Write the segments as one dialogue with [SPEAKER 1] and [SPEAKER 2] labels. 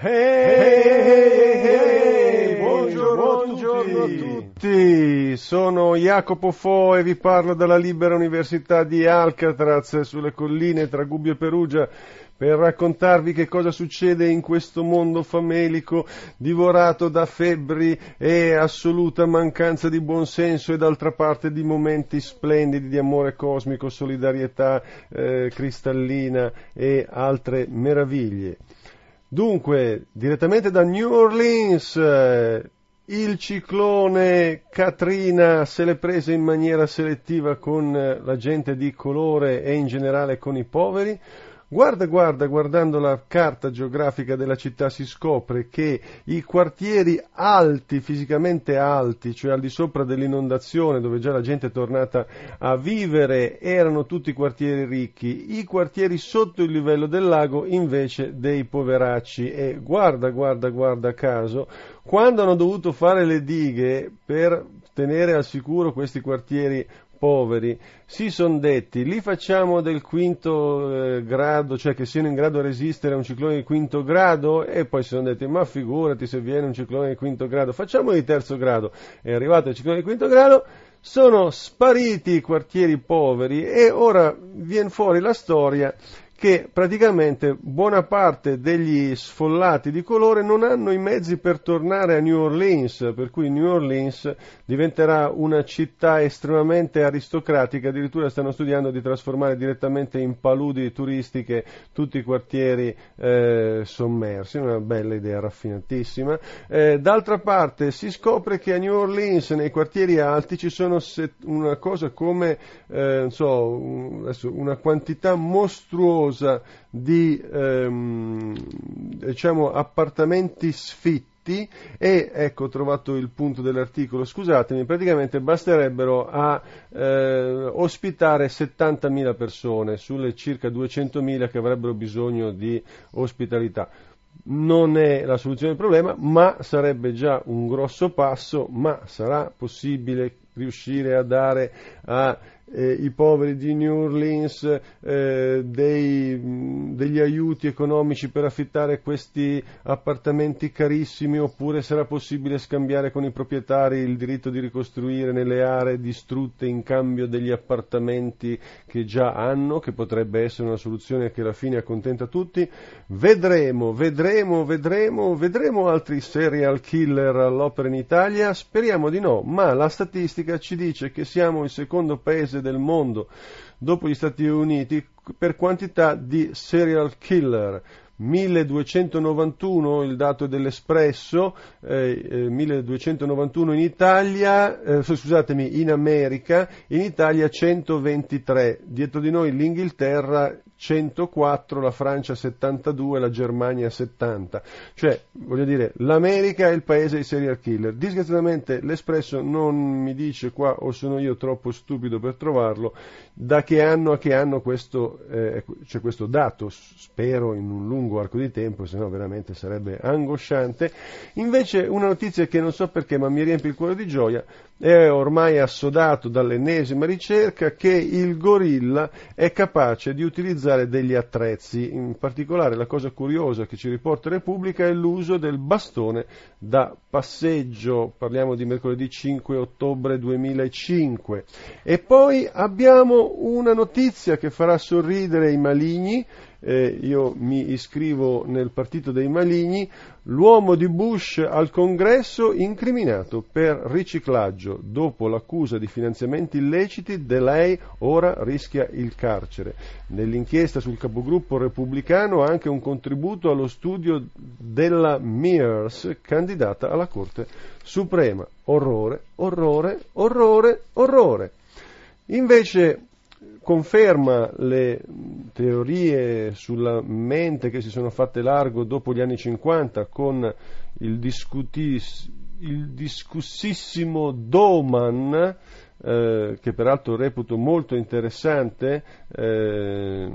[SPEAKER 1] Hey, hey, hey, buongiorno, buongiorno, a, tutti. Sono Jacopo Fo e vi parlo dalla Libera Università di Alcatraz sulle colline tra Gubbio e Perugia per raccontarvi che cosa succede in questo mondo famelico divorato da febbri e assoluta mancanza di buonsenso e d'altra parte di momenti splendidi di amore cosmico, solidarietà eh, cristallina e altre meraviglie. Dunque, direttamente da New Orleans, eh, il ciclone Katrina se l'è presa in maniera selettiva con eh, la gente di colore e in generale con i poveri. Guarda, guarda, guardando la carta geografica della città si scopre che i quartieri alti, fisicamente alti, cioè al di sopra dell'inondazione, dove già la gente è tornata a vivere, erano tutti quartieri ricchi, i quartieri sotto il livello del lago invece dei poveracci. E guarda, guarda, guarda caso, quando hanno dovuto fare le dighe per tenere al sicuro questi quartieri poveri, si sono detti, li facciamo del quinto eh, grado, cioè che siano in grado di resistere a un ciclone di quinto grado, e poi si sono detti, ma figurati se viene un ciclone di quinto grado, facciamo di terzo grado. È arrivato il ciclone di quinto grado, sono spariti i quartieri poveri e ora viene fuori la storia che praticamente buona parte degli sfollati di colore non hanno i mezzi per tornare a New Orleans, per cui New Orleans diventerà una città estremamente aristocratica, addirittura stanno studiando di trasformare direttamente in paludi turistiche tutti i quartieri eh, sommersi, una bella idea raffinatissima. Eh, d'altra parte si scopre che a New Orleans nei quartieri alti ci sono una cosa come eh, so, una quantità mostruosa mostruosa di ehm, diciamo, appartamenti sfitti e ecco ho trovato il punto dell'articolo, scusatemi, praticamente basterebbero a eh, ospitare 70.000 persone sulle circa 200.000 che avrebbero bisogno di ospitalità. Non è la soluzione del problema, ma sarebbe già un grosso passo, ma sarà possibile riuscire a dare a eh, i poveri di New Orleans eh, dei, degli aiuti economici per affittare questi appartamenti carissimi oppure sarà possibile scambiare con i proprietari il diritto di ricostruire nelle aree distrutte in cambio degli appartamenti che già hanno, che potrebbe essere una soluzione che alla fine accontenta tutti. Vedremo, vedremo, vedremo, vedremo altri serial killer all'opera in Italia, speriamo di no, ma la statistica ci dice che siamo il secondo paese paese del mondo dopo gli Stati Uniti per quantità di serial killer. 1291 il dato dell'Espresso, eh, eh, 1291 in Italia, eh, scusatemi, in America, in Italia 123, dietro di noi l'Inghilterra 104, la Francia 72, la Germania 70. Cioè, voglio dire, l'America è il paese dei serial killer. Disgraziatamente l'Espresso non mi dice qua o sono io troppo stupido per trovarlo, da che anno a che anno questo, eh, c'è questo dato, spero in un lungo arco di tempo, se no veramente sarebbe angosciante. Invece una notizia che non so perché ma mi riempie il cuore di gioia, è ormai assodato dall'ennesima ricerca che il gorilla è capace di utilizzare degli attrezzi, in particolare la cosa curiosa che ci riporta Repubblica è l'uso del bastone da passeggio, parliamo di mercoledì 5 ottobre 2005. E poi abbiamo una notizia che farà sorridere i maligni, eh, io mi iscrivo nel partito dei maligni, l'uomo di Bush al congresso incriminato per riciclaggio. Dopo l'accusa di finanziamenti illeciti, De lei ora rischia il carcere. Nell'inchiesta sul capogruppo repubblicano anche un contributo allo studio della Mears, candidata alla Corte Suprema. Orrore, orrore, orrore, orrore. Invece conferma le teorie sulla mente che si sono fatte largo dopo gli anni 50 con il, discutis, il discussissimo Doman eh, che peraltro reputo molto interessante, eh,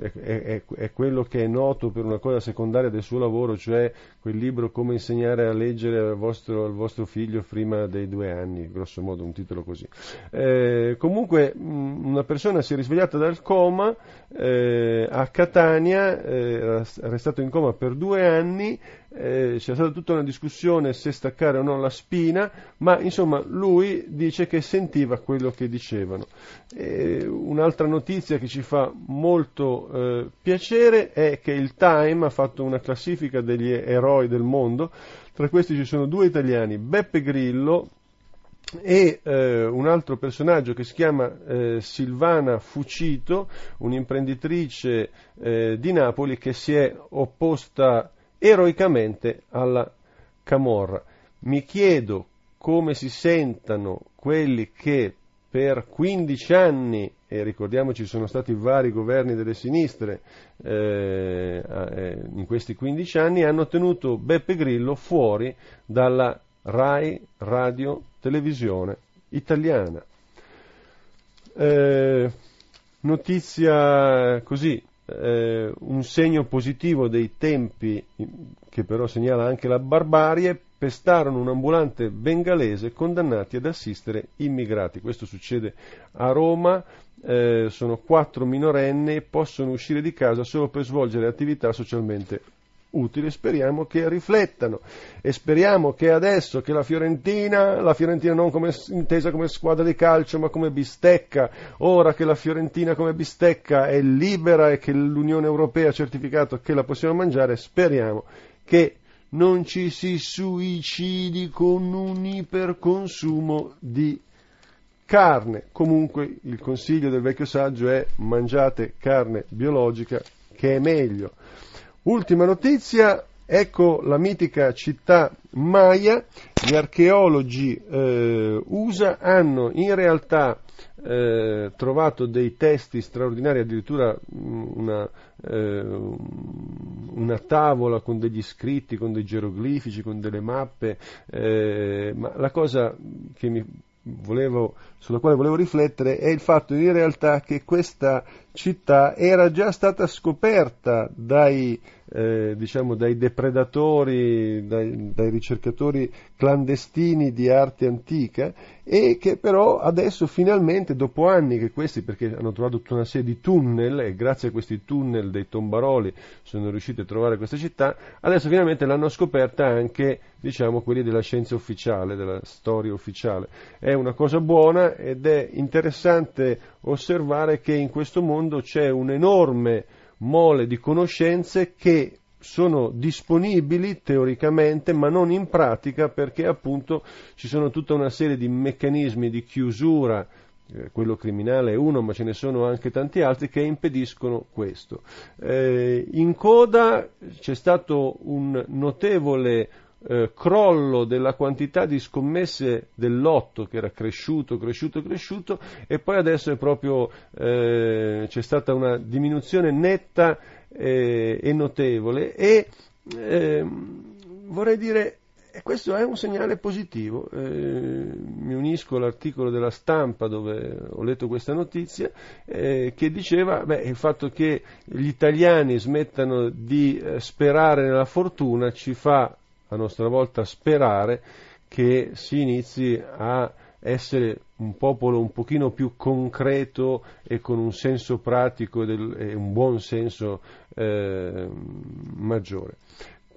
[SPEAKER 1] è, è, è, quello che è noto per una cosa secondaria del suo lavoro, cioè quel libro Come insegnare a leggere al vostro, al vostro figlio prima dei due anni, grosso modo un titolo così. Eh, comunque mh, una persona si è risvegliata dal coma eh, a Catania, eh, era restato in coma per due anni, eh, c'è stata tutta una discussione se staccare o no la spina, ma insomma lui dice che sentiva quello che dicevano. E un'altra notizia che ci fa molto eh, piacere è che il Time ha fatto una classifica degli eroi del mondo, tra questi ci sono due italiani, Beppe Grillo, e eh, un altro personaggio che si chiama eh, Silvana Fucito, un'imprenditrice eh, di Napoli che si è opposta eroicamente alla Camorra. Mi chiedo come si sentano quelli che per 15 anni, e ricordiamoci sono stati vari governi delle sinistre eh, eh in questi 15 anni, hanno tenuto Beppe Grillo fuori dalla RAI Radio Televisione Italiana. Eh, notizia così, eh, un segno positivo dei tempi che però segnala anche la barbarie, pestarono un ambulante bengalese condannati ad assistere immigrati. Questo succede a Roma, eh, sono quattro minorenni e possono uscire di casa solo per svolgere attività socialmente utile, speriamo che riflettano e speriamo che adesso che la Fiorentina, la Fiorentina non come, intesa come squadra di calcio ma come bistecca, ora che la Fiorentina come bistecca è libera e che l'Unione Europea ha certificato che la possiamo mangiare, speriamo che non ci si suicidi con un iperconsumo di carne. Comunque il consiglio del vecchio saggio è mangiate carne biologica che è meglio. Ultima notizia, ecco la mitica città Maya, gli archeologi eh, USA hanno in realtà eh, trovato dei testi straordinari, addirittura mm, una, eh, una, tavola con degli scritti, con dei geroglifici, con delle mappe, eh, ma la cosa volevo, sulla quale volevo riflettere è il fatto in realtà che questa città era già stata scoperta dai, eh, diciamo, dai depredatori, dai, dai, ricercatori clandestini di arte antica e che però adesso finalmente, dopo anni che questi, perché hanno trovato tutta una serie di tunnel e grazie a questi tunnel dei tombaroli sono riusciti a trovare questa città, adesso finalmente l'hanno scoperta anche diciamo, quelli della scienza ufficiale, della storia ufficiale. È una cosa buona ed è interessante osservare che in questo mondo c'è un enorme mole di conoscenze che sono disponibili teoricamente ma non in pratica perché appunto ci sono tutta una serie di meccanismi di chiusura eh, quello criminale è uno, ma ce ne sono anche tanti altri che impediscono questo. Eh, in coda c'è stato un notevole eh, crollo della quantità di scommesse del lotto che era cresciuto, cresciuto, cresciuto e poi adesso proprio, eh, c'è stata una diminuzione netta eh, e notevole e ehm, vorrei dire questo è un segnale positivo. Eh, mi unisco all'articolo della stampa dove ho letto questa notizia eh, che diceva beh, il fatto che gli italiani smettano di eh, sperare nella fortuna ci fa a nostra volta sperare che si inizi a essere un popolo un pochino più concreto e con un senso pratico del, e un buon senso eh, maggiore.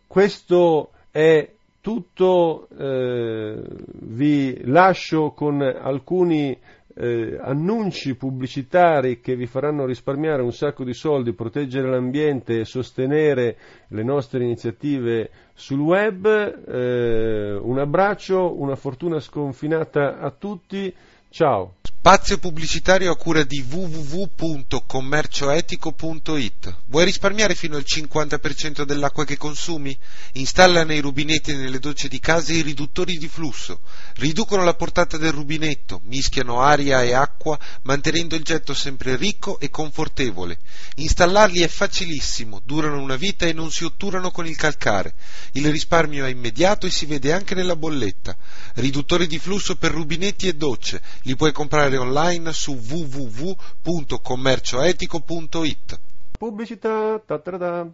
[SPEAKER 1] Questo è tutto, eh, vi lascio con alcuni eh, annunci pubblicitari che vi faranno risparmiare un sacco di soldi, proteggere l'ambiente e sostenere le nostre iniziative sul web. Eh, un abbraccio, una fortuna sconfinata a tutti. Ciao.
[SPEAKER 2] Spazio pubblicitario a cura di www.commercioetico.it. Vuoi risparmiare fino al 50% dell'acqua che consumi? Installa nei rubinetti e nelle docce di casa i riduttori di flusso. Riducono la portata del rubinetto, mischiano aria e acqua, mantenendo il getto sempre ricco e confortevole. Installarli è facilissimo, durano una vita e non si otturano con il calcare. Il risparmio è immediato e si vede anche nella bolletta. Riduttori di flusso per rubinetti e docce. Li puoi comprare comprare online su www.commercioetico.it.
[SPEAKER 1] Pubblicità. Ta-ta-da.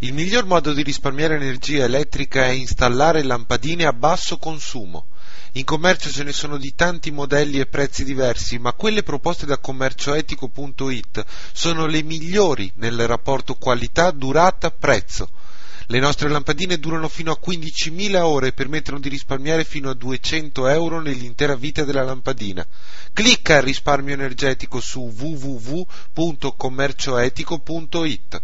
[SPEAKER 2] Il miglior modo di risparmiare energia elettrica è installare lampadine a basso consumo. In commercio ce ne sono di tanti modelli e prezzi diversi, ma quelle proposte da commercioetico.it sono le migliori nel rapporto qualità-durata-prezzo. Le nostre lampadine durano fino a 15.000 ore e permettono di risparmiare fino a 200 euro nell'intera vita della lampadina. Clicca al risparmio energetico su www.commercioetico.it.